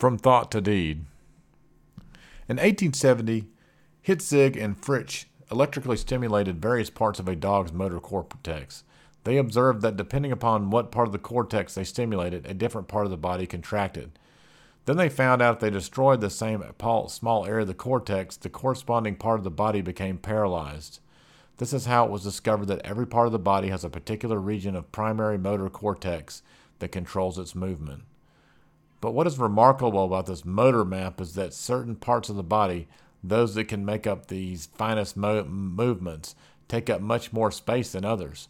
From Thought to Deed. In 1870, Hitzig and Fritsch electrically stimulated various parts of a dog's motor cortex. They observed that depending upon what part of the cortex they stimulated, a different part of the body contracted. Then they found out if they destroyed the same small area of the cortex, the corresponding part of the body became paralyzed. This is how it was discovered that every part of the body has a particular region of primary motor cortex that controls its movement. But what is remarkable about this motor map is that certain parts of the body, those that can make up these finest mo- movements, take up much more space than others.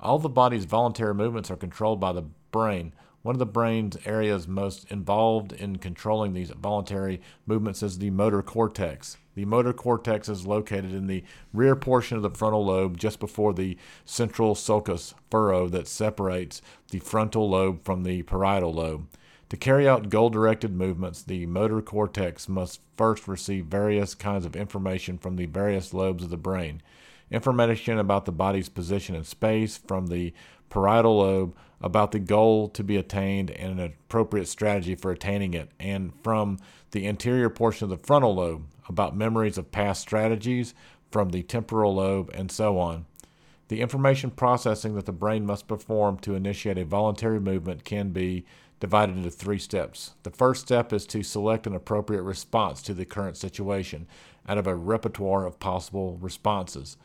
All the body's voluntary movements are controlled by the brain. One of the brain's areas most involved in controlling these voluntary movements is the motor cortex. The motor cortex is located in the rear portion of the frontal lobe just before the central sulcus furrow that separates the frontal lobe from the parietal lobe. To carry out goal directed movements, the motor cortex must first receive various kinds of information from the various lobes of the brain information about the body's position in space from the parietal lobe, about the goal to be attained and an appropriate strategy for attaining it, and from the anterior portion of the frontal lobe, about memories of past strategies from the temporal lobe, and so on. The information processing that the brain must perform to initiate a voluntary movement can be divided into three steps. The first step is to select an appropriate response to the current situation out of a repertoire of possible responses.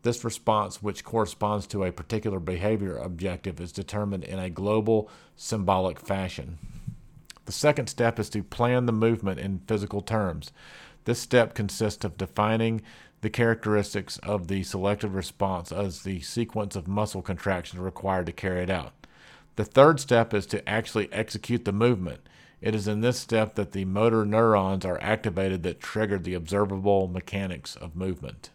This response, which corresponds to a particular behavior objective, is determined in a global symbolic fashion. The second step is to plan the movement in physical terms. This step consists of defining the characteristics of the selected response as the sequence of muscle contractions required to carry it out. The third step is to actually execute the movement. It is in this step that the motor neurons are activated that trigger the observable mechanics of movement.